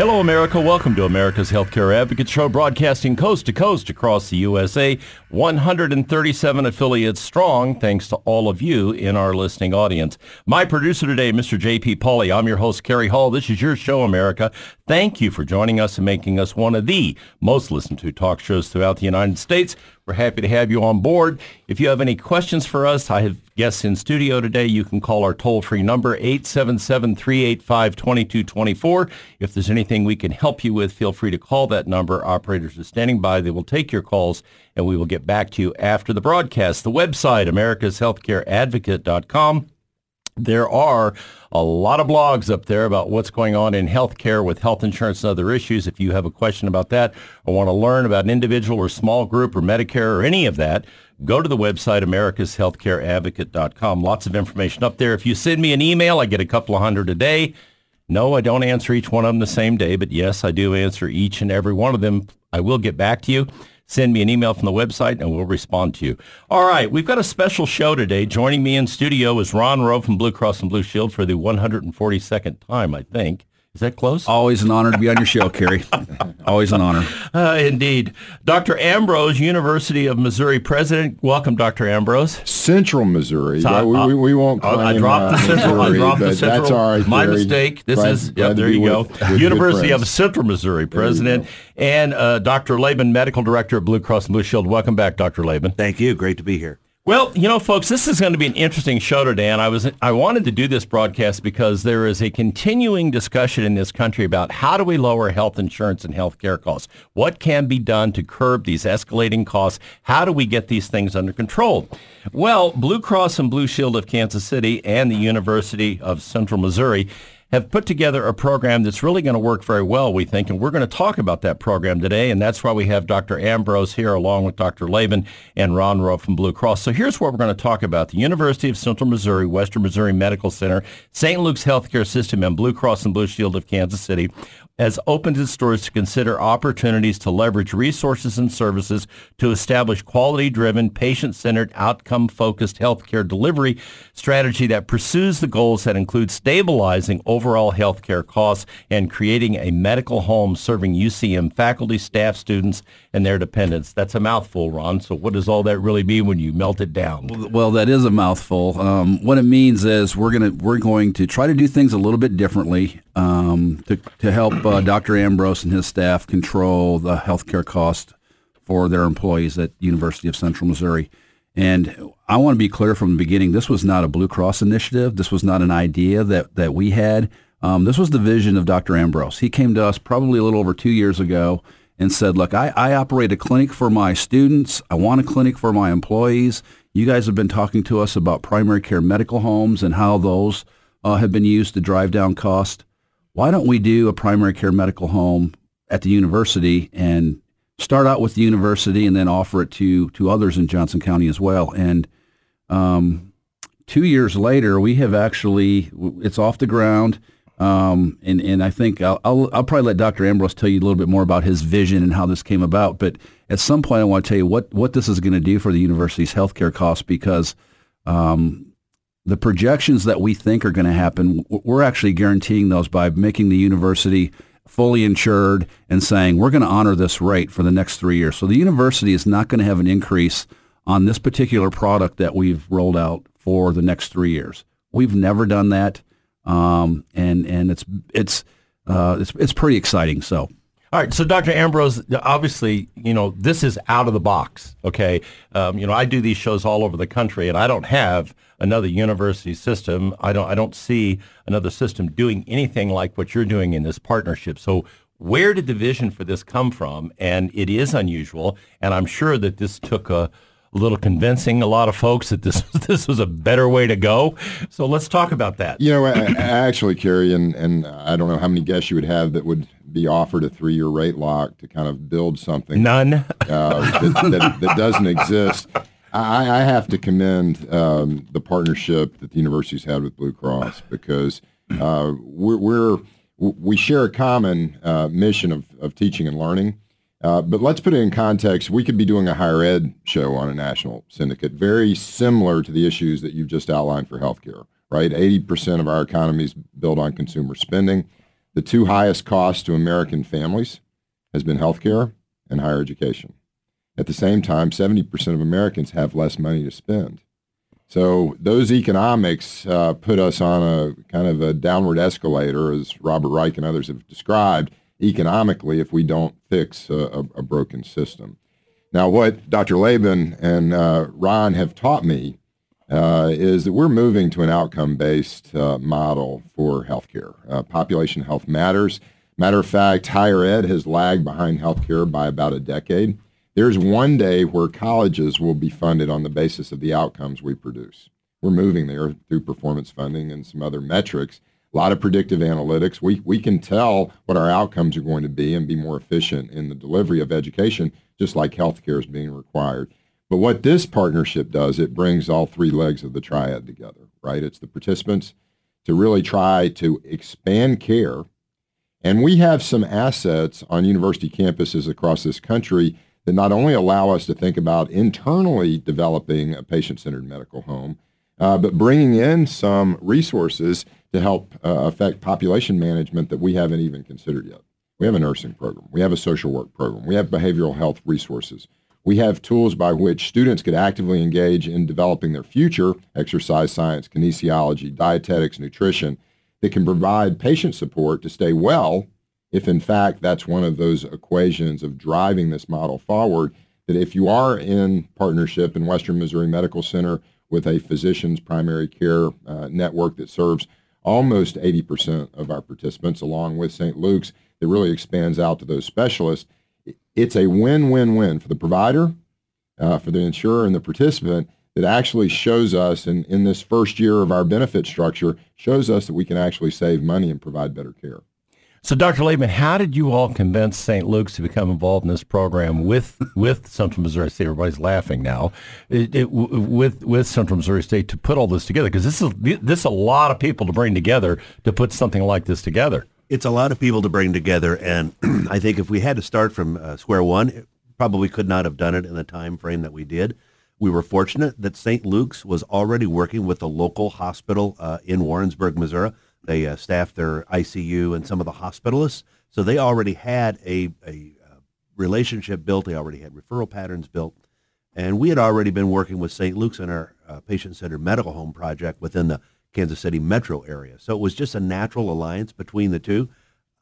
Hello, America. Welcome to America's Healthcare Advocate Show, broadcasting coast to coast across the USA. 137 affiliates strong, thanks to all of you in our listening audience. My producer today, Mr. J.P. Pauly. I'm your host, Kerry Hall. This is your show, America. Thank you for joining us and making us one of the most listened to talk shows throughout the United States. We're happy to have you on board. If you have any questions for us, I have guests in studio today. You can call our toll-free number, 877-385-2224. If there's anything we can help you with, feel free to call that number. Operators are standing by. They will take your calls, and we will get back to you after the broadcast. The website, americashealthcareadvocate.com. There are a lot of blogs up there about what's going on in healthcare with health insurance and other issues. If you have a question about that or want to learn about an individual or small group or Medicare or any of that, go to the website americashealthcareadvocate.com. Lots of information up there. If you send me an email, I get a couple of hundred a day. No, I don't answer each one of them the same day, but yes, I do answer each and every one of them. I will get back to you send me an email from the website and we'll respond to you. All right, we've got a special show today. Joining me in studio is Ron Rowe from Blue Cross and Blue Shield for the 142nd time, I think. Is that close? Always an honor to be on your show, Carrie. Always an honor. Uh, indeed. Dr. Ambrose, University of Missouri President. Welcome, Dr. Ambrose. Central Missouri. So, But we, uh, we, we won't I- claim I dropped the uh, central. I dropped the central. That's all right, My Gary. mistake. This Glad- is glad yeah. There you go. with- with University of. Central Missouri President and uh, Dr. Laban, Medical Director of Blue Cross and Blue Shield. Welcome back, Dr. Laban. Thank you. Great to be here. Well, you know, folks, this is going to be an interesting show today, and I was I wanted to do this broadcast because there is a continuing discussion in this country about how do we lower health insurance and health care costs? What can be done to curb these escalating costs? How do we get these things under control? Well, Blue Cross and Blue Shield of Kansas City and the University of Central Missouri have put together a program that's really going to work very well, we think, and we're going to talk about that program today, and that's why we have Dr. Ambrose here along with Dr. Laban and Ron Rowe from Blue Cross. So here's what we're going to talk about. The University of Central Missouri, Western Missouri Medical Center, St. Luke's Healthcare System, and Blue Cross and Blue Shield of Kansas City has opened its doors to consider opportunities to leverage resources and services to establish quality-driven, patient-centered, outcome-focused healthcare delivery strategy that pursues the goals that include stabilizing overall healthcare costs and creating a medical home serving UCM faculty, staff, students, and their dependents. That's a mouthful, Ron. So what does all that really mean when you melt it down? Well, that is a mouthful. Um, what it means is we're gonna we're going to try to do things a little bit differently um, to to help uh, Dr. Ambrose and his staff control the healthcare cost for their employees at University of Central Missouri. And I want to be clear from the beginning: this was not a Blue Cross initiative. This was not an idea that that we had. Um, this was the vision of Dr. Ambrose. He came to us probably a little over two years ago and said, look, I, I operate a clinic for my students. I want a clinic for my employees. You guys have been talking to us about primary care medical homes and how those uh, have been used to drive down cost. Why don't we do a primary care medical home at the university and start out with the university and then offer it to, to others in Johnson County as well? And um, two years later, we have actually, it's off the ground. Um, and, and I think I'll, I'll, I'll probably let Dr. Ambrose tell you a little bit more about his vision and how this came about. But at some point, I want to tell you what, what this is going to do for the university's healthcare costs because um, the projections that we think are going to happen, we're actually guaranteeing those by making the university fully insured and saying we're going to honor this rate for the next three years. So the university is not going to have an increase on this particular product that we've rolled out for the next three years. We've never done that, um, and and it's it's uh, it's it's pretty exciting. So All right, so Dr. Ambrose, obviously, you know, this is out of the box, okay? Um, you know, I do these shows all over the country, and I don't have another university system. I don't, I don't see another system doing anything like what you're doing in this partnership. So where did the vision for this come from? And it is unusual, and I'm sure that this took a, a little convincing a lot of folks that this this was a better way to go. So let's talk about that. You know, actually, Kerry, and, and I don't know how many guests you would have that would be offered a three-year rate lock to kind of build something. None. Uh, that, that, that, doesn't exist. I, I have to commend um, the partnership that the university's had with Blue Cross because uh, we're, we're, we share a common uh, mission of, of teaching and learning. Uh, but let's put it in context. We could be doing a higher ed show on a national syndicate, very similar to the issues that you've just outlined for healthcare, right? 80% of our economy is built on consumer spending. The two highest costs to American families has been healthcare and higher education. At the same time, 70% of Americans have less money to spend. So those economics uh, put us on a kind of a downward escalator, as Robert Reich and others have described, economically if we don't fix a, a, a broken system. Now, what Dr. Laban and uh, Ron have taught me uh, is that we're moving to an outcome-based uh, model for healthcare. Uh, population health matters. Matter of fact, higher ed has lagged behind healthcare by about a decade. There's one day where colleges will be funded on the basis of the outcomes we produce. We're moving there through performance funding and some other metrics. A lot of predictive analytics. We, we can tell what our outcomes are going to be and be more efficient in the delivery of education, just like healthcare is being required. But what this partnership does, it brings all three legs of the triad together, right? It's the participants to really try to expand care. And we have some assets on university campuses across this country that not only allow us to think about internally developing a patient-centered medical home, uh, but bringing in some resources to help uh, affect population management that we haven't even considered yet. We have a nursing program. We have a social work program. We have behavioral health resources we have tools by which students could actively engage in developing their future, exercise science, kinesiology, dietetics, nutrition, that can provide patient support to stay well if in fact that's one of those equations of driving this model forward, that if you are in partnership in Western Missouri Medical Center with a physician's primary care uh, network that serves almost 80% of our participants, along with St. Luke's, that really expands out to those specialists, it's a win-win-win for the provider, uh, for the insurer, and the participant that actually shows us, in, in this first year of our benefit structure, shows us that we can actually save money and provide better care. So, Dr. Laban, how did you all convince St. Luke's to become involved in this program with with Central Missouri State? Everybody's laughing now. It, it, with with Central Missouri State to put all this together because this is this is a lot of people to bring together to put something like this together it's a lot of people to bring together, and I think if we had to start from uh, square one, probably could not have done it in the time frame that we did. We were fortunate that St. Luke's was already working with the local hospital uh, in Warrensburg, Missouri. They uh, staffed their ICU and some of the hospitalists, so they already had a, a uh, relationship built. They already had referral patterns built, and we had already been working with St. Luke's in our uh, patient-centered medical home project within the Kansas City metro area. So it was just a natural alliance between the two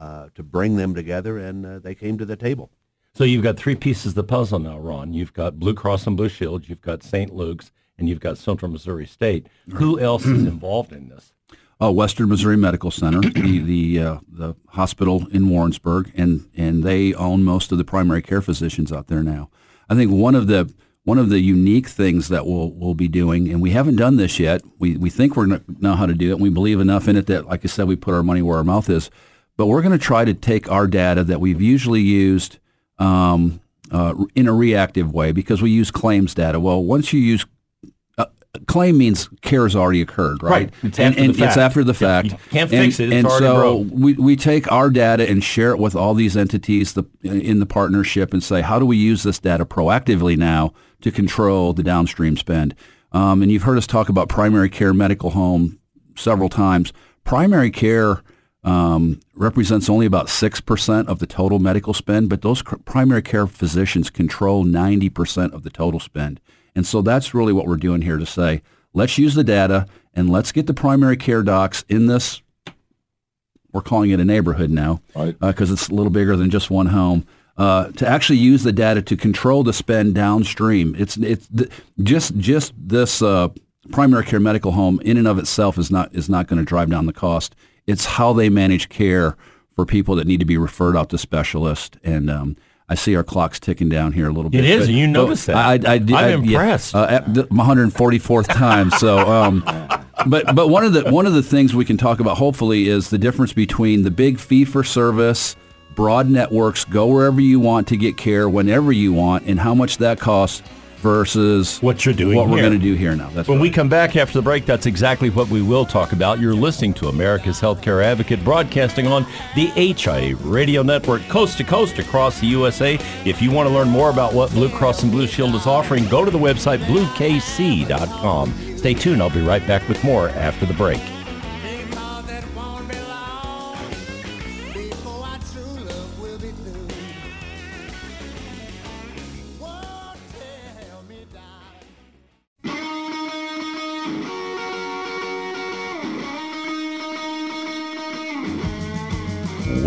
uh, to bring them together, and uh, they came to the table. So you've got three pieces of the puzzle now, Ron. You've got Blue Cross and Blue Shield, you've got St. Luke's, and you've got Central Missouri State. Right. Who else is involved in this? Oh, Western Missouri Medical Center, the the, uh, the hospital in Warrensburg, and and they own most of the primary care physicians out there now. I think one of the one of the unique things that we'll, we'll be doing, and we haven't done this yet, we, we think we know how to do it, and we believe enough in it that, like I said, we put our money where our mouth is. But we're going to try to take our data that we've usually used um, uh, in a reactive way because we use claims data. Well, once you use claim means care has already occurred, right? right. It's after and, the fact. It's after the fact. You can't fix and, it. It's and so broke. we, we take our data and share it with all these entities the, in the partnership and say, how do we use this data proactively now to control the downstream spend? Um, and you've heard us talk about primary care medical home several times. Primary care um, represents only about 6% of the total medical spend, but those primary care physicians control 90% of the total spend. And so that's really what we're doing here to say, let's use the data and let's get the primary care docs in this we're calling it a neighborhood now Right. because it's a little bigger than just one home. Uh, to actually use the data to control the spend downstream, it's it's th- just just this uh, primary care medical home in and of itself is not is not going to drive down the cost. It's how they manage care for people that need to be referred out to specialists. And um, I see our clock's ticking down here a little bit. It is, but- you noticed that. I, I, did- I'm I- yeah, impressed. uh, at the, my 144th time. So, um, but but one of the one of the things we can talk about hopefully is the difference between the big fee for service, broad networks, go wherever you want to get care whenever you want, and how much that costs versus What you're doing what we're going to do here now. That's When we come back after the break, that's exactly what we will talk about. You're listening to America's Healthcare Advocate broadcasting on the HIA Radio Network coast to coast across the USA. If you want to learn more about what Blue Cross and Blue Shield is offering, go to the website bluekc.com. Stay tuned. I'll be right back with more after the break.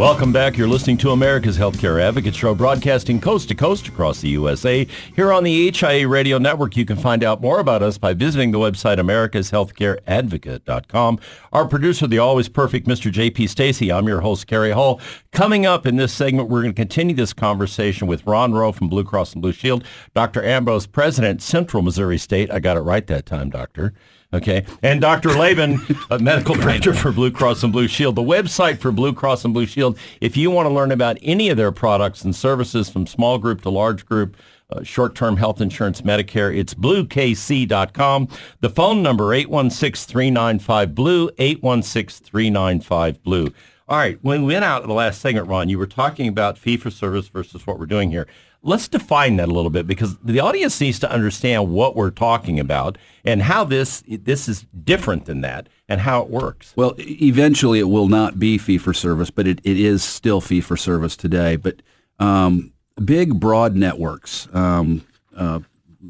Welcome back. You're listening to America's Healthcare Advocate Show, broadcasting coast to coast across the USA. Here on the HIA Radio Network, you can find out more about us by visiting the website americashealthcareadvocate.com. Our producer, the always perfect Mr. J.P. Stacy. I'm your host, Kerry Hall. Coming up in this segment, we're going to continue this conversation with Ron Rowe from Blue Cross and Blue Shield, Dr. Ambrose, President, Central Missouri State. I got it right that time, Doctor. Okay. And Dr. Laban, medical director for Blue Cross and Blue Shield. The website for Blue Cross and Blue Shield, if you want to learn about any of their products and services from small group to large group, uh, short-term health insurance, Medicare, it's bluekc.com. The phone number, 816-395-BLUE, 816-395-BLUE. All right, when we went out in the last segment, Ron, you were talking about fee-for-service versus what we're doing here. Let's define that a little bit because the audience needs to understand what we're talking about and how this this is different than that and how it works. Well, eventually it will not be fee for service, but it, it is still fee for service today. But um, big, broad networks. Um, uh,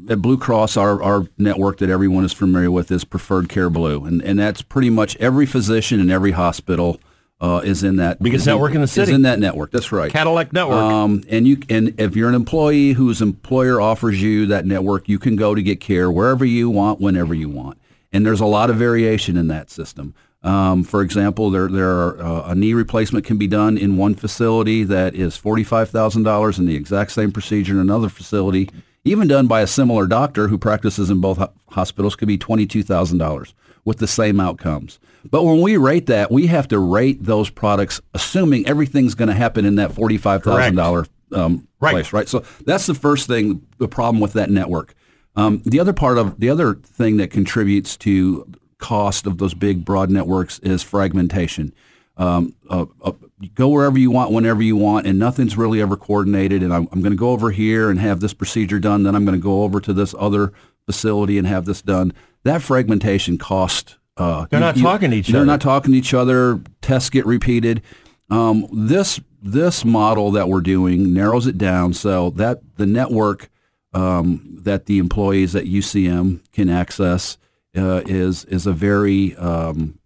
at Blue Cross, our, our network that everyone is familiar with is Preferred Care Blue, and, and that's pretty much every physician in every hospital uh, is in that Biggest network in the city. Is in that network. That's right. Cadillac Network. Um, and you and if you're an employee whose employer offers you that network, you can go to get care wherever you want, whenever you want. And there's a lot of variation in that system. Um, for example, there there are, uh, a knee replacement can be done in one facility that is forty five thousand dollars, and the exact same procedure in another facility, even done by a similar doctor who practices in both ho- hospitals, could be twenty two thousand dollars with the same outcomes. But when we rate that, we have to rate those products assuming everything's going to happen in that forty-five thousand dollar um, place, right? So that's the first thing. The problem with that network. Um, the other part of the other thing that contributes to cost of those big broad networks is fragmentation. Um, uh, uh, go wherever you want, whenever you want, and nothing's really ever coordinated. And I'm, I'm going to go over here and have this procedure done. Then I'm going to go over to this other facility and have this done. That fragmentation cost. Uh, They're not talking to each they're other. not talking to each other. Tests get repeated. Um, this this model that we're doing narrows it down so that the network um, that the employees at UCM can access uh, is is a very um,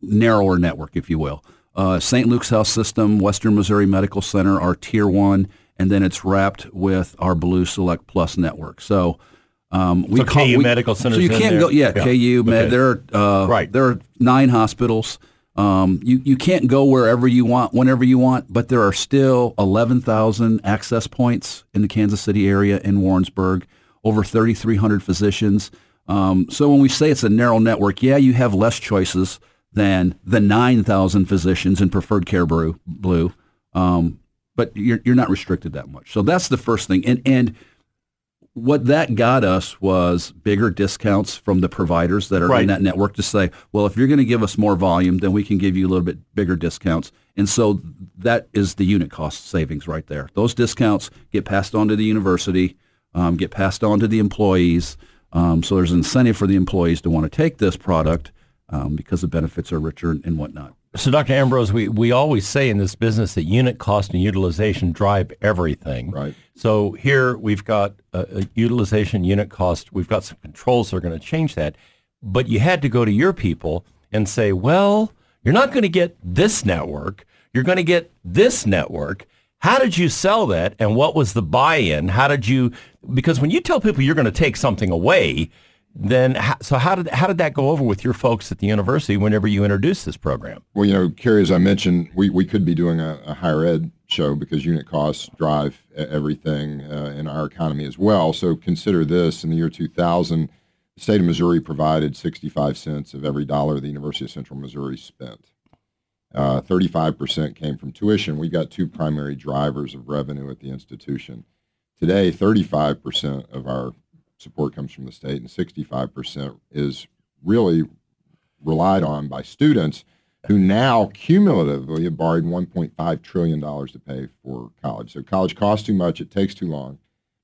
narrower network, if you will. Uh, St. Luke's Health System, Western Missouri Medical Center are tier one, and then it's wrapped with our Blue Select Plus network. So. Um, we So KU Medical Center. So you can't go. Yeah, Yeah. KU Med. Okay. There are uh, Right. There are nine hospitals. Um, you you can't go wherever you want, whenever you want, but there are still 11,000 access points in the Kansas City area in Warrensburg. Over 3,300 physicians. Um, so when we say it's a narrow network, yeah, you have less choices than the 9,000 physicians in Preferred Care Blue. Blue, um, but you're you're not restricted that much. So that's the first thing, and and what that got us was bigger discounts from the providers that are Right. in that network to say, well, if you're going to give us more volume, then we can give you a little bit bigger discounts. And so that is the unit cost savings right there. Those discounts get passed on to the university, um, get passed on to the employees. Um, so there's incentive for the employees to want to take this product um, because the benefits are richer and, and whatnot. So, Dr. Ambrose, we, we always say in this business that unit cost and utilization drive everything. Right. So here we've got a, a utilization, unit cost. We've got some controls that are going to change that. But you had to go to your people and say, well, You're not going to get this network. You're going to get this network. How did you sell that and what was the buy-in? How did you because when you tell people you're going to take something away, then so how did how did that go over with your folks at the university whenever you introduced this program? Well, you know, Kerry, as I mentioned, we, we could be doing a, a higher ed show because unit costs drive everything uh, in our economy as well. So consider this: in the year 2000, the state of Missouri provided 65 cents of every dollar the University of Central Missouri spent. Uh, 35% came from tuition. We've got two primary drivers of revenue at the institution. Today, 35% of our support comes from the state, and 65% is really relied on by students who now cumulatively have borrowed $1.5 trillion to pay for college. So college costs too much, it takes too long.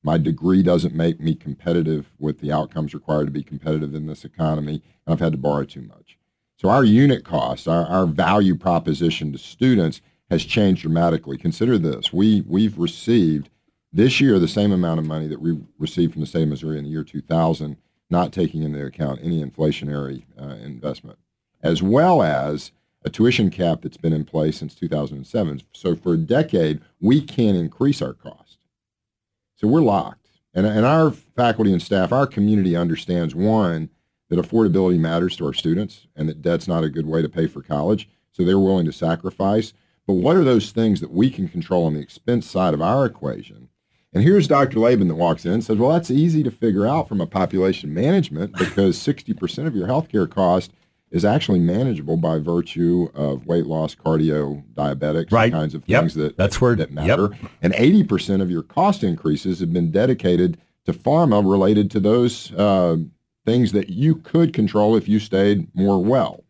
My degree doesn't make me competitive with the outcomes required to be competitive in this economy, and I've had to borrow too much. So our unit cost, our, our value proposition to students has changed dramatically. Consider this. We, we've received this year the same amount of money that we received from the state of Missouri in the year 2000, not taking into account any inflationary uh, investment, as well as a tuition cap that's been in place since 2007. So for a decade, we can't increase our cost. So we're locked. And, and our faculty and staff, our community understands, one, that affordability matters to our students and that debt's not a good way to pay for college. So they're willing to sacrifice. But what are those things that we can control on the expense side of our equation? And here's Dr. Laban that walks in and says, well, that's easy to figure out from a population management because 60% of your healthcare cost is actually manageable by virtue of weight loss, cardio, diabetics, right. kinds of yep. things that, that's where, that matter. Yep. And 80% of your cost increases have been dedicated to pharma related to those uh, things that you could control if you stayed more well.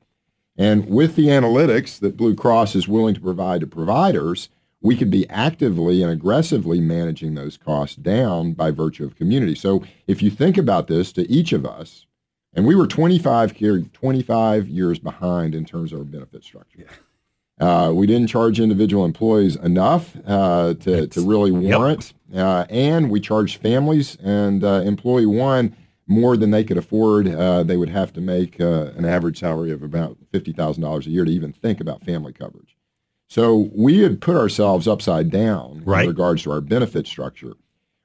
And with the analytics that Blue Cross is willing to provide to providers, we could be actively and aggressively managing those costs down by virtue of community. So if you think about this to each of us, and we were 25, 25 years behind in terms of our benefit structure. Uh, we didn't charge individual employees enough uh, to, to really warrant, yep. uh, and we charged families and uh, employee one more than they could afford. Uh, they would have to make uh, an average salary of about $50,000 a year to even think about family coverage. So we had put ourselves upside down right. in regards to our benefit structure.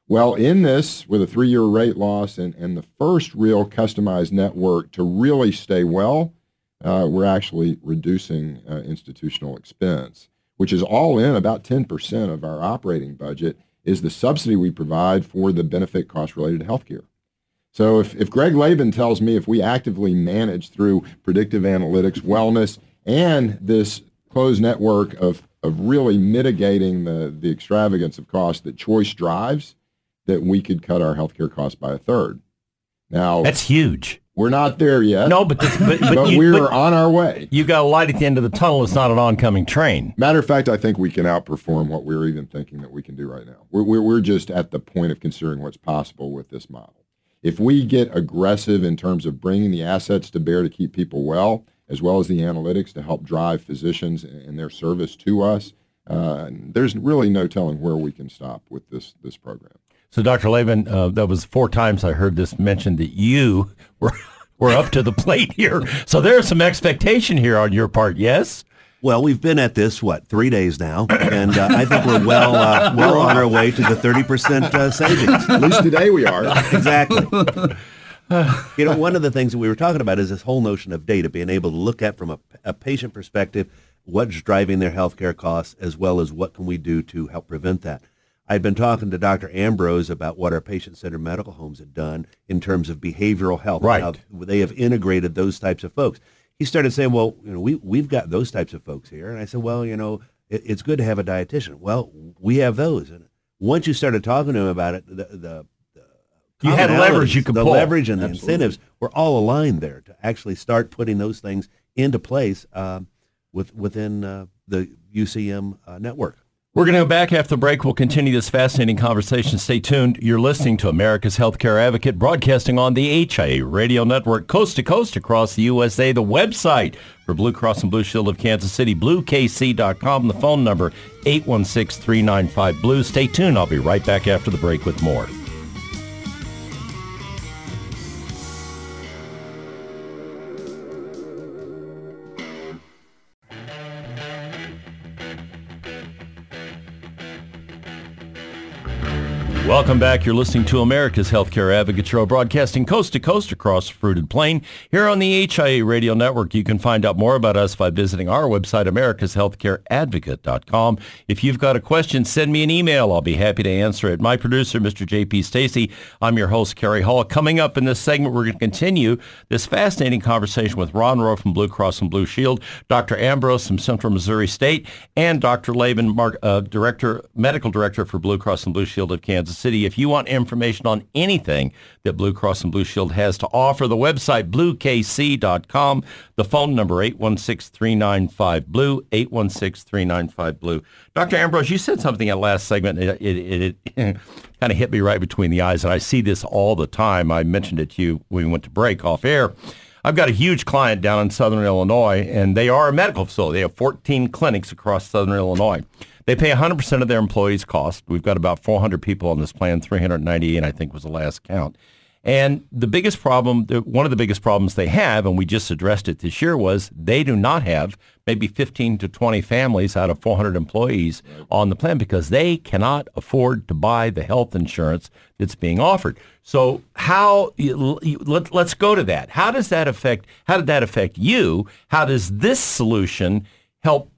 Well, in this, with a three-year rate loss and, and the first real customized network to really stay well, uh, we're actually reducing uh, institutional expense, which is all in about 10% of our operating budget is the subsidy we provide for the benefit costs related to healthcare. So if, if Greg Laban tells me if we actively manage through predictive analytics, wellness, and this closed network of, of really mitigating the, the extravagance of cost that choice drives, that we could cut our healthcare costs by a third. Now that's huge. We're not there yet. No, but this, but, but, but you, we're but on our way. You got a light at the end of the tunnel. It's not an oncoming train. Matter of fact, I think we can outperform what we're even thinking that we can do right now. We're, we're, we're just at the point of considering what's possible with this model if we get aggressive in terms of bringing the assets to bear to keep people well, as well as the analytics to help drive physicians and their service to us, uh, there's really no telling where we can stop with this this program. So, Dr. Laban, uh, that was four times I heard this mentioned that you were were up to the plate here. So there's some expectation here on your part. Yes. Well, we've been at this what three days now, and uh, I think we're well uh, well on our way to the thirty percent uh, savings. At least today we are. exactly. you know, one of the things that we were talking about is this whole notion of data, being able to look at from a, a patient perspective what's driving their healthcare costs, as well as what can we do to help prevent that. I'd been talking to Dr. Ambrose about what our patient-centered medical homes had done in terms of behavioral health. Right. How they have integrated those types of folks he started saying, well, you know, we, we've got those types of folks here. And I said, well, you know, it, it's good to have a dietitian. Well, we have those. And once you started talking to him about it, the, the, you had leverage you could the pull. leverage and the Absolutely. incentives were all aligned there to actually start putting those things into place um, with, within uh, the UCM uh, network. We're going to go back after the break. We'll continue this fascinating conversation. Stay tuned. You're listening to America's Healthcare Advocate broadcasting on the HIA radio network coast to coast across the USA. The website for Blue Cross and Blue Shield of Kansas City, bluekc.com. The phone number, 816-395-BLUE. Stay tuned. I'll be right back after the break with more. Welcome back. You're listening to America's Healthcare Advocate Show, broadcasting coast to coast across the fruited plain. Here on the HIA Radio Network, you can find out more about us by visiting our website, americashealthcareadvocate.com. If you've got a question, send me an email. I'll be happy to answer it. My producer, Mr. J.P. Stacy. I'm your host, Kerry Hall. Coming up in this segment, we're going to continue this fascinating conversation with Ron Rowe from Blue Cross and Blue Shield, Dr. Ambrose from Central Missouri State, and Dr. Laban, Mark, uh, Director, Medical Director for Blue Cross and Blue Shield of Kansas City. If you want information on anything that Blue Cross and Blue Shield has to offer, the website bluekc.com, the phone number 816-395-BLUE, 816-395-BLUE. Dr. Ambrose, you said something in the last segment. It, it, it, it kind of hit me right between the eyes, and I see this all the time. I mentioned it to you when we went to break off air. I've got a huge client down in Southern Illinois, and they are a medical facility. They have 14 clinics across Southern Illinois. They pay 100% of their employees' cost. We've got about 400 people on this plan, 398, I think was the last count. And the biggest problem, one of the biggest problems they have, and we just addressed it this year, was they do not have maybe 15 to 20 families out of 400 employees on the plan because they cannot afford to buy the health insurance that's being offered. So how, let, let's go to that. How does that affect, how did that affect you? How does this solution help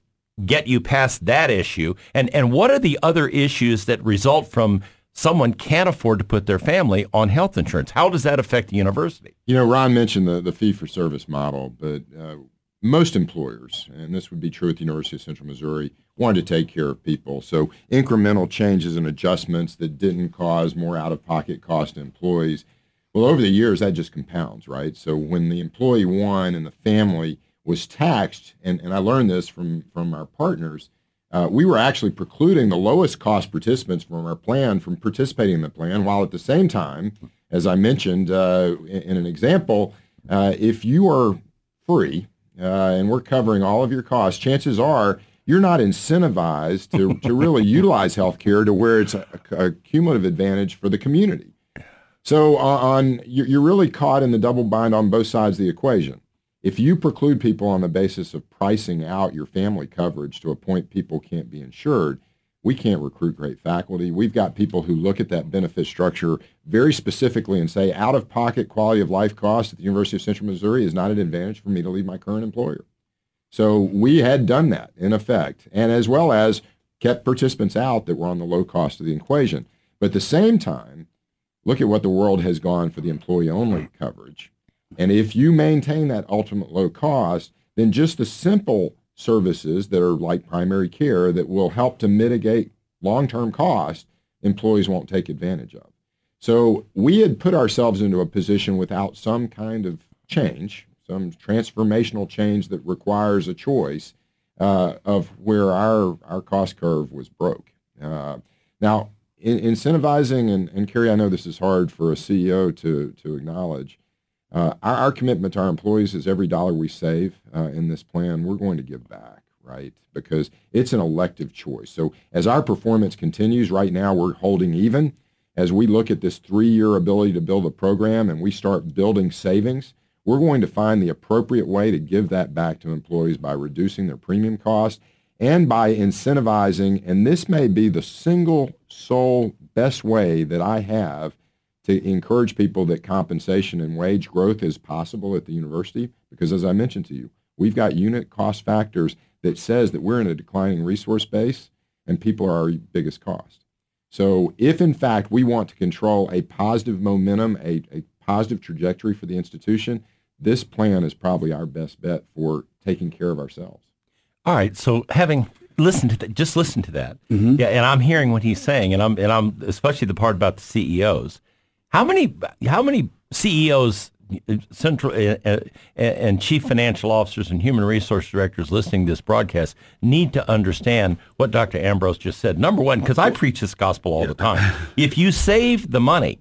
get you past that issue? And, and what are the other issues that result from someone can't afford to put their family on health insurance? How does that affect the university? You know, Ron mentioned the, the fee-for-service model, but uh, most employers, and this would be true at the University of Central Missouri, wanted to take care of people. So incremental changes and adjustments that didn't cause more out-of-pocket cost to employees. Well, over the years, that just compounds, right? So when the employee won and the family was taxed, and, and I learned this from, from our partners, uh, we were actually precluding the lowest cost participants from our plan from participating in the plan, while at the same time, as I mentioned uh, in, in, an example, uh, if you are free uh, and we're covering all of your costs, chances are you're not incentivized to, to really utilize healthcare to where it's a, a, cumulative advantage for the community. So uh, on you're really caught in the double bind on both sides of the equation. If you preclude people on the basis of pricing out your family coverage to a point people can't be insured, we can't recruit great faculty. We've got people who look at that benefit structure very specifically and say out-of-pocket quality of life cost at the University of Central Missouri is not an advantage for me to leave my current employer. So we had done that in effect, and as well as kept participants out that were on the low cost of the equation. But at the same time, look at what the world has gone for the employee-only coverage. And if you maintain that ultimate low cost, then just the simple services that are like primary care that will help to mitigate long-term cost, employees won't take advantage of. So we had put ourselves into a position without some kind of change, some transformational change that requires a choice uh, of where our, our cost curve was broke. Uh, now, in, incentivizing, and, and Kerry, I know this is hard for a CEO to, to acknowledge, uh, our, our, commitment to our employees is every dollar we save uh, in this plan, we're going to give back, right? Because it's an elective choice. So as our performance continues, right now we're holding even. As we look at this three-year ability to build a program and we start building savings, we're going to find the appropriate way to give that back to employees by reducing their premium cost and by incentivizing, and this may be the single sole best way that I have to encourage people that compensation and wage growth is possible at the university because as I mentioned to you, we've got unit cost factors that says that we're in a declining resource base and people are our biggest cost. So if in fact we want to control a positive momentum, a, a positive trajectory for the institution, this plan is probably our best bet for taking care of ourselves. All right. So having listened to that, just listen to that. Mm-hmm. Yeah. And I'm hearing what he's saying and I'm, and I'm especially the part about the CEOs. How many how many CEOs, central uh, uh, and chief financial officers and human resource directors listening to this broadcast need to understand what Dr. Ambrose just said. Number one, because I preach this gospel all the time. If you save the money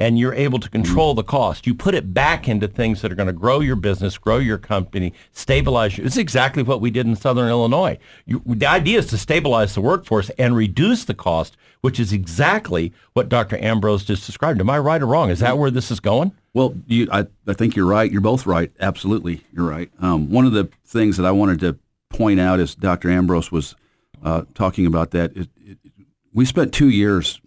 and you're able to control the cost. You put it back into things that are going to grow your business, grow your company, stabilize you. It's exactly what we did in Southern Illinois. You, the idea is to stabilize the workforce and reduce the cost, which is exactly what Dr. Ambrose just described. Am I right or wrong? Is that where this is going? Well, you, I, I think you're right. You're both right. Absolutely, you're right. Um, one of the things that I wanted to point out as Dr. Ambrose was uh, talking about that, it, it, we spent two years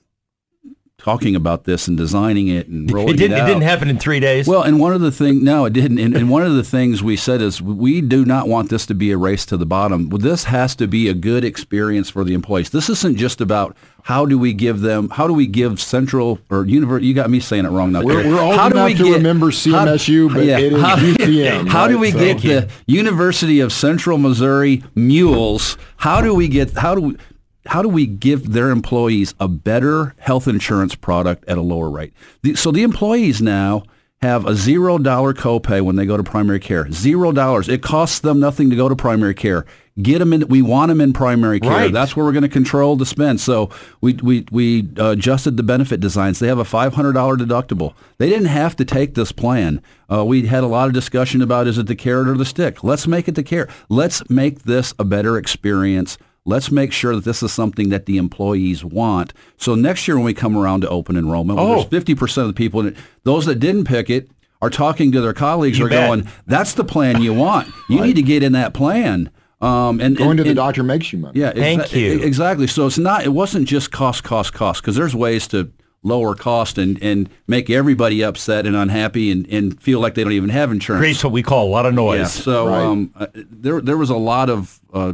talking about this and designing it and rolling It didn't. it It, didn't happen in three days. Well, and one of the things, no, it didn't. And, and one of the things we said is we do not want this to be a race to the bottom. This has to be a good experience for the employees. This isn't just about how do we give them, how do we give Central or University, you got me saying it wrong now. We're- Kerry. we're old How do enough we to remember CMSU, but it is how, UCM, How do we So- get the University of Central Missouri Mules? How do we get, how do we, how do we give their employees a better health insurance product at a lower rate? The, so the employees now have a zero dollar copay when they go to primary care. Zero dollars. It costs them nothing to go to primary care. Get them in. We want them in primary care. Right. That's where we're going to control the spend. So we we we adjusted the benefit designs. They have a five hundred dollar deductible. They didn't have to take this plan. Uh, we had a lot of discussion about is it the carrot or the stick. Let's make it the carrot. Let's make this a better experience. Let's make sure that this is something that the employees want. So next year when we come around to open enrollment, when Oh. there's fifty percent of the people in it, those that didn't pick it are talking to their colleagues You are bet. going, "That's the plan you want. You need to get in that plan." Um, and Going and- to the and- doctor makes you money. yeah, Thank exa- you. Exactly. So it's not. It wasn't just cost, cost, cost. Because there's ways to lower cost and, and make everybody upset and unhappy and, and feel like they don't even have insurance. Creates what we call a lot of noise. Yeah. So Right. um, uh, there there was a lot of uh,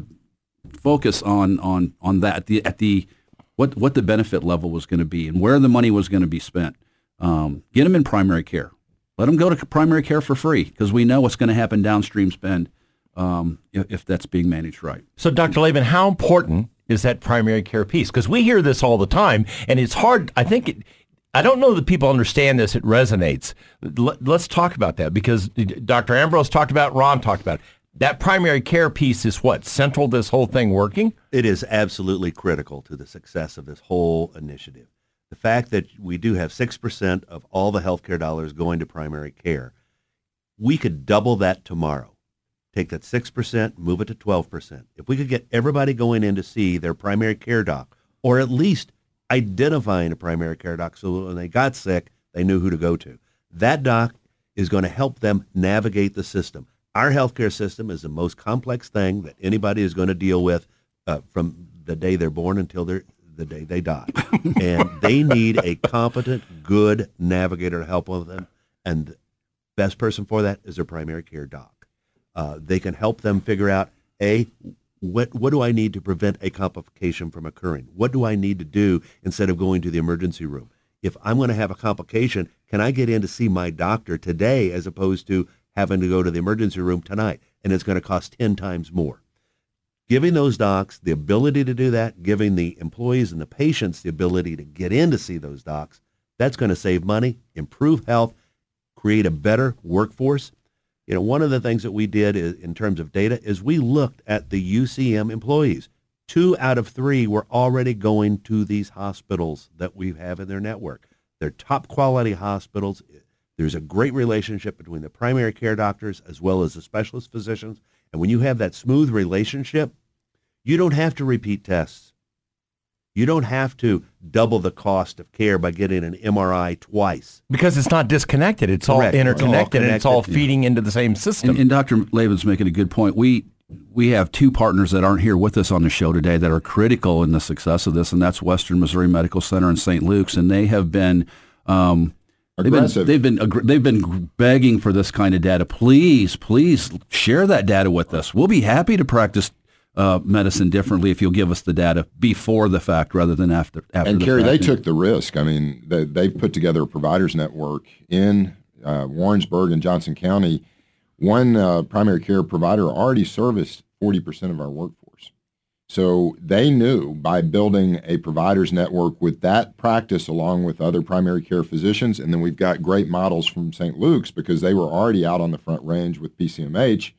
focus on on on that at the, at the what what the benefit level was going to be and where the money was going to be spent. Um, get them in primary care. Let them go to primary care for free because we know what's going to happen downstream spend um, if, if that's being managed right. So, Dr. Laban, how important is that primary care piece? Because we hear this all the time, and it's hard. I think it, I don't know that people understand this. It resonates. Let, us talk about that because Dr. Ambrose talked about, Ron talked about. That primary care piece is what central this whole thing working. It is absolutely critical to the success of this whole initiative. The fact that we do have 6% of all the healthcare dollars going to primary care, we could double that tomorrow. Take that 6%, move it to 12%. If we could get everybody going in to see their primary care doc, or at least identifying a primary care doc so when they got sick, they knew who to go to. That doc is going to help them navigate the system. Our healthcare system is the most complex thing that anybody is going to deal with uh, from the day they're born until they're the day they die. and they need a competent, good navigator to help with them. And the best person for that is their primary care doc. Uh, they can help them figure out, A, what, what do I need to prevent a complication from occurring? What do I need to do instead of going to the emergency room? If I'm going to have a complication, can I get in to see my doctor today as opposed to having to go to the emergency room tonight? And it's going to cost 10 times more giving those docs the ability to do that, giving the employees and the patients the ability to get in to see those docs, that's going to save money, improve health, create a better workforce. You know, one of the things that we did is, in terms of data is we looked at the UCM employees. Two out of three were already going to these hospitals that we have in their network. They're top quality hospitals. There's a great relationship between the primary care doctors as well as the specialist physicians. And when you have that smooth relationship, you don't have to repeat tests. You don't have to double the cost of care by getting an MRI twice. Because it's not disconnected. It's all Correct. It's all interconnected and it's all connected. feeding into the same system. And, and Dr. Laban's making a good point. We we have two partners that aren't here with us on the show today that are critical in the success of this, and that's Western Missouri Medical Center and St. Luke's, and they have been. Um, They've been, they've been they've been begging for this kind of data. Please, please share that data with us. We'll be happy to practice uh, medicine differently if you'll give us the data before the fact rather than after. after And the Kerry, they took the risk. I mean, they, they put together a providers network in uh, Warrensburg and Johnson County. One uh, primary care provider already serviced 40% of our workforce. So they knew by building a providers network with that practice along with other primary care physicians, and then we've got great models from St. Luke's because they were already out on the front range with PCMH,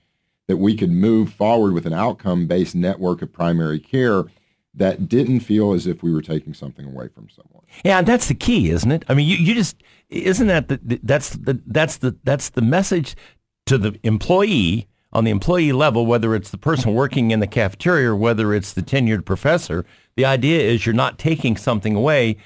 that we could move forward with an outcome-based network of primary care that didn't feel as if we were taking something away from someone. Yeah, and that's the key, isn't it? I mean, you, you just isn't that the that's the that's the that's the message to the employee on the employee level, whether it's the person working in the cafeteria or whether it's the tenured professor. The idea is you're not taking something away.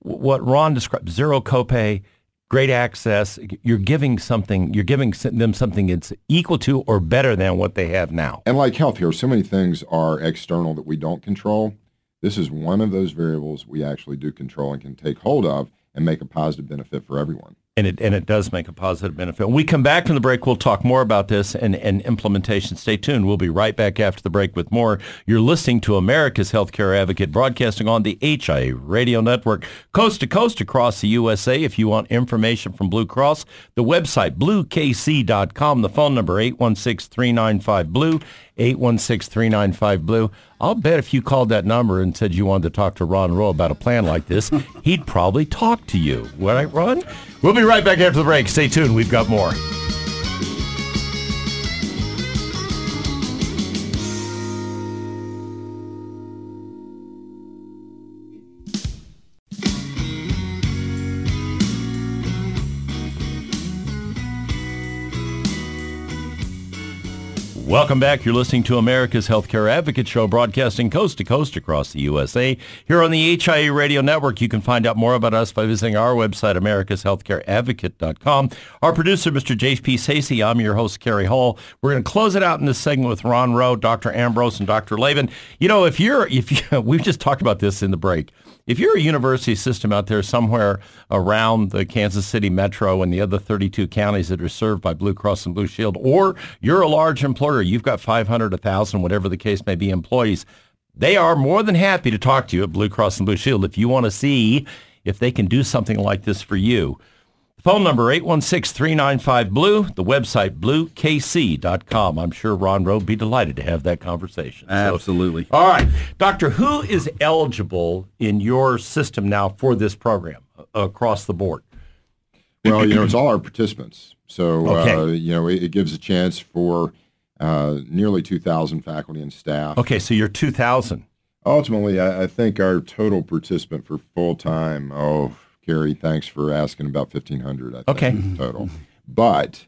What Ron described, zero copay, great access. You're giving something. You're giving them something that's equal to or better than what they have now. And like healthcare, so many things are external that we don't control. This is one of those variables we actually do control and can take hold of and make a positive benefit for everyone. And it, and it does make a positive benefit. When we come back from the break, we'll talk more about this and, and implementation. Stay tuned. We'll be right back after the break with more. You're listening to America's Healthcare Advocate broadcasting on the HIA Radio Network, coast to coast across the USA. If you want information from Blue Cross, the website, bluekc.com, the phone number, 816-395-BLUE, 816-395-BLUE. I'll bet if you called that number and said you wanted to talk to Ron Rowe about a plan like this, he'd probably talk to you. Right, Ron? We'll be right back after the break. Stay tuned. We've got more. Welcome back. You're listening to America's Healthcare Advocate Show, broadcasting coast to coast across the USA. Here on the HIA Radio Network, you can find out more about us by visiting our website, americashealthcareadvocate.com. Our producer, Mr. J.P. Sacey. I'm your host, Kerry Hall. We're going to close it out in this segment with Ron Rowe, Dr. Ambrose, and Dr. Laban. You know, if you're, if you, we've just talked about this in the break. If you're a university system out there somewhere around the Kansas City metro and the other 32 counties that are served by Blue Cross and Blue Shield, or you're a large employer, you've got 500, 1,000, whatever the case may be, employees, they are more than happy to talk to you at Blue Cross and Blue Shield if you want to see if they can do something like this for you. Phone number 816-395-BLUE, the website bluekc.com. I'm sure Ron Rowe would be delighted to have that conversation. Absolutely. So, all right. Doctor, who is eligible in your system now for this program uh, across the board? Well, you know, it's all our participants. So, Okay. uh, you know, it, it gives a chance for uh, nearly 2,000 faculty and staff. Okay, so you're 2,000. Ultimately, I, I think our total participant for full time, oh, Kerry, thanks for asking about 1,500, I think, Okay. total. But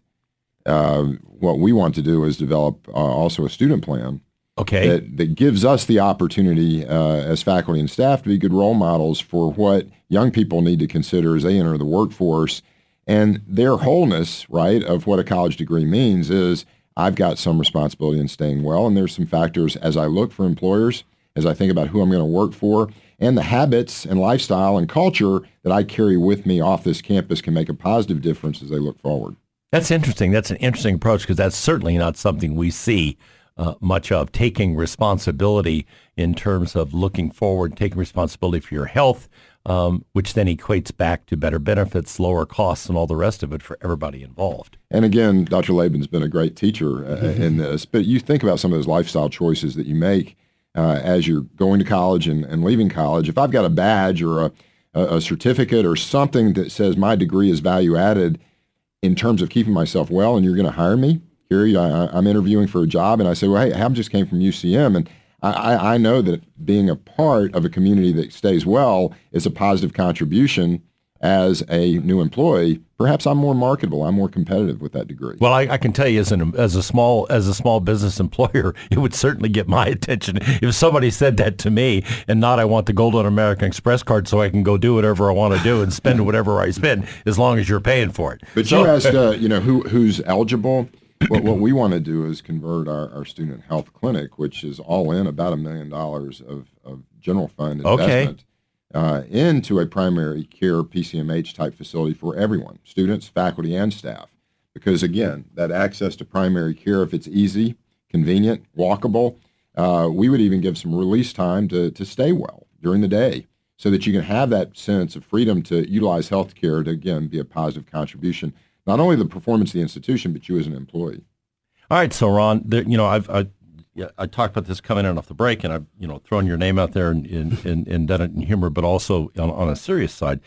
uh, what we want to do is develop uh, also a student plan Okay. that, that gives us the opportunity uh, as faculty and staff to be good role models for what young people need to consider as they enter the workforce. And their wholeness, right, of what a college degree means is I've got some responsibility in staying well. And there's some factors as I look for employers, as I think about who I'm going to work for, and the habits and lifestyle and culture that I carry with me off this campus can make a positive difference as they look forward. That's interesting. That's an interesting approach because that's certainly not something we see uh, much of. Taking responsibility in terms of looking forward, taking responsibility for your health, um, which then equates back to better benefits, lower costs, and all the rest of it for everybody involved. And again, Dr. Laban's been a great teacher uh, in this, but you think about some of those lifestyle choices that you make uh, as you're going to college and, and leaving college. If I've got a badge or a, a certificate or something that says my degree is value added in terms of keeping myself well and you're going to hire me, Gary, I, I- I'm interviewing for a job and I say, well, hey, I just came from UCM and I, I know that being a part of a community that stays well is a positive contribution as a new employee. Perhaps I'm more marketable. I'm more competitive with that degree. Well, I, I can tell you as an as a small as a small business employer, it would certainly get my attention if somebody said that to me, and not I want the Golden American Express card so I can go do whatever I want to do and spend whatever I spend as long as you're paying for it. But So- you asked, uh, you know, who who's eligible. What, what we want to do is convert our, our student health clinic, which is all in about a million dollars of, of general fund Okay. investment, uh, into a primary care PCMH type facility for everyone, students, faculty, and staff. Because again, that access to primary care, if it's easy, convenient, walkable, uh, we would even give some release time to, to stay well during the day so that you can have that sense of freedom to utilize health care to, again, be a positive contribution, not only the performance of the institution, but you as an employee. All right, so Ron, there, you know, I've I, yeah, I talked about this coming in off the break, and I've you know thrown your name out there and in, in, in done it in humor, but also on, on a serious side.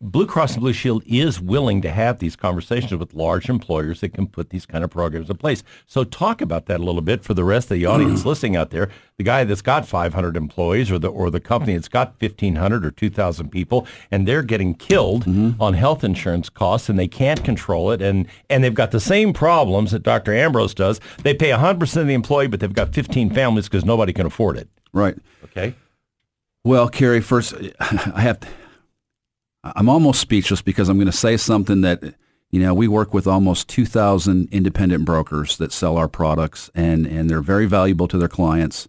Blue Cross and Blue Shield is willing to have these conversations with large employers that can put these kind of programs in place. So talk about that a little bit for the rest of the audience listening out there. The guy that's got 500 employees or the or the company that's got 1500 or 2000 people and they're getting killed mm-hmm. on health insurance costs and they can't control it and and they've got the same problems that Dr. Ambrose does. They pay 100% of the employee but they've got 15 families because nobody can afford it. Right. Okay? Well, Kerry, first, I have. To, I'm almost speechless because I'm going to say something that, you know, we work with almost 2,000 independent brokers that sell our products, and and they're very valuable to their clients.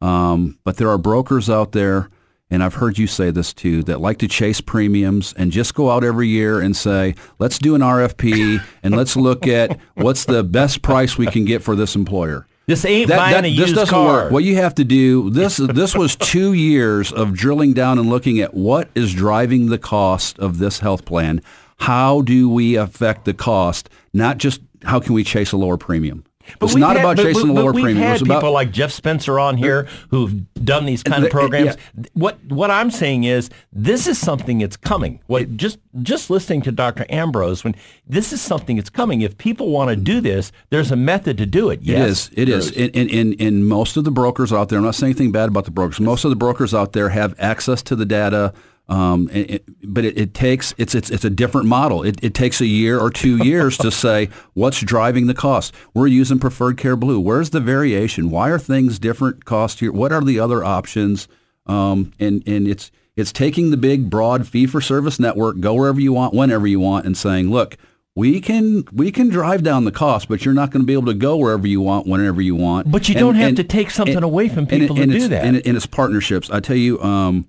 Um, but there are brokers out there, and I've heard you say this too, that like to chase premiums and just go out every year and say, let's do an RFP and let's look at what's the best price we can get for this employer. This ain't buying a this used doesn't car. work. What you have to do this this was two years of drilling down and looking at what is driving the cost of this health plan. How do we affect the cost? Not just how can we chase a lower premium. It's not had- about but- chasing but- but lower we've premium. had It's about people like Jeff Spencer on here who've done these kind of programs. yeah. What what I'm saying is this is something that's coming. What just just listening to Dr. Ambrose when this is something that's coming. If people want to do this, there's a method to do it. Yes. It is. It is. And, and, and most of the brokers out there, I'm not saying anything bad about the brokers. Most of the brokers out there have access to the data. Um, and it, but it, it takes it's it's it's a different model. It, it takes a year or two years to say what's driving the cost. We're using Preferred Care Blue. Where's the variation? Why are things different cost here? What are the other options? Um, and and it's it's taking the big broad fee for service network, go wherever you want, whenever you want, and saying, look, we can we can drive down the cost, but you're not going to be able to go wherever you want, whenever you want. But you don't have to take something away from people to and do that. And, and it's partnerships. I tell you, um,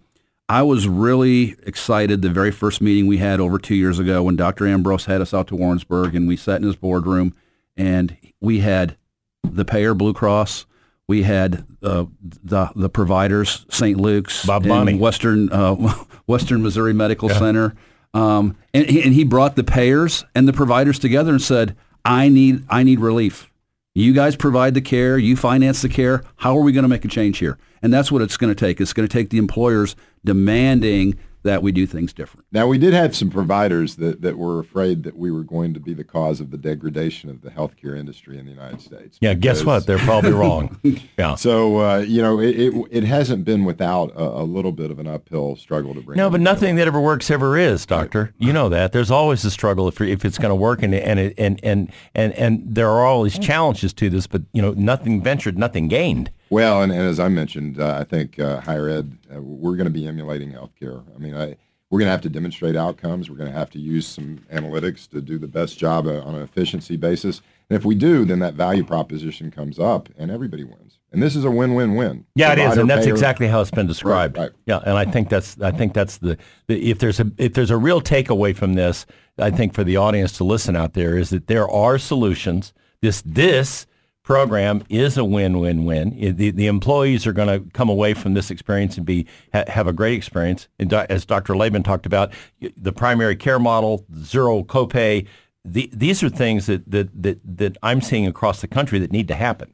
I was really excited the very first meeting we had over two years ago when Dr. Ambrose had us out to Warrensburg and we sat in his boardroom and we had the payer Blue Cross. We had uh, the the providers, St. Luke's, Bob and Bonnie. Western uh, Western Missouri Medical Center, um, and, he, and he brought the payers and the providers together and said, "I need I need relief. You guys provide the care, you finance the care. How are we going to make a change here?" And that's what it's going to take. It's going to take the employers demanding that we do things different. Now, we did have some providers that, that were afraid that we were going to be the cause of the degradation of the healthcare industry in the United States. yeah, guess what? They're probably wrong. Yeah. So, uh, you know, it, it, it hasn't been without a, a little bit of an uphill struggle to bring No, but nothing that ever works ever is, doctor. You know that. There's always a struggle if if it's going to work, and and it, and and and and there are all these challenges to this. But you know, nothing ventured, nothing gained. Well, and, and as I mentioned, uh, I think uh, higher ed, uh, we're going to be emulating healthcare. I mean, I, we're going to have to demonstrate outcomes. We're going to have to use some analytics to do the best job uh, on an efficiency basis. And if we do, then that value proposition comes up, and everybody wins. And this is a win-win-win. Yeah, it is, and that's payer. exactly how it's been described. right. Yeah, and I think that's I think that's the, the if there's a if there's a real takeaway from this, I think for the audience to listen out there is that there are solutions. This this program is a win-win-win. The, the employees are going to come away from this experience and be ha, have a great experience. And do- as Dr. Laban talked about, the primary care model, zero copay. The, these are things that, that, that, that I'm seeing across the country that need to happen.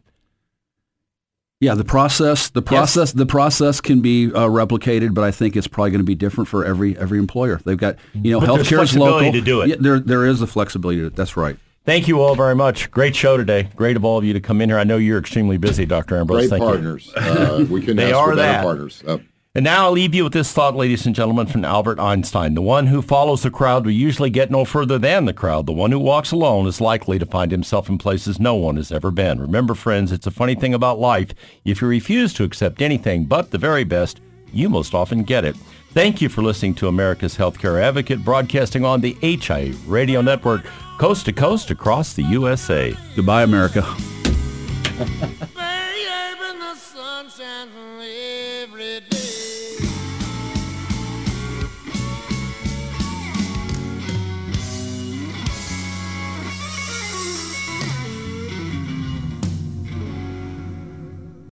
Yeah, the process, the process, the process can be uh, replicated, but I think it's probably going to be different for every every employer. They've got, you know, But there's healthcare is local. to do it. Yeah, there there is the flexibility. That's right. Thank you all very much. Great show today. Great of all of you to come in here. I know you're extremely busy, Dr. Ambrose. Great Thank you. partners. Uh, we couldn't They ask are for better that. partners. And now I'll leave you with this thought, ladies and gentlemen, from Albert Einstein. The one who follows the crowd will usually get no further than the crowd. The one who walks alone is likely to find himself in places no one has ever been. Remember, friends, it's a funny thing about life. If you refuse to accept anything but the very best, you most often get it. Thank you for listening to America's Healthcare Advocate, broadcasting on the HIA Radio Network, coast to coast across the USA. Goodbye, America.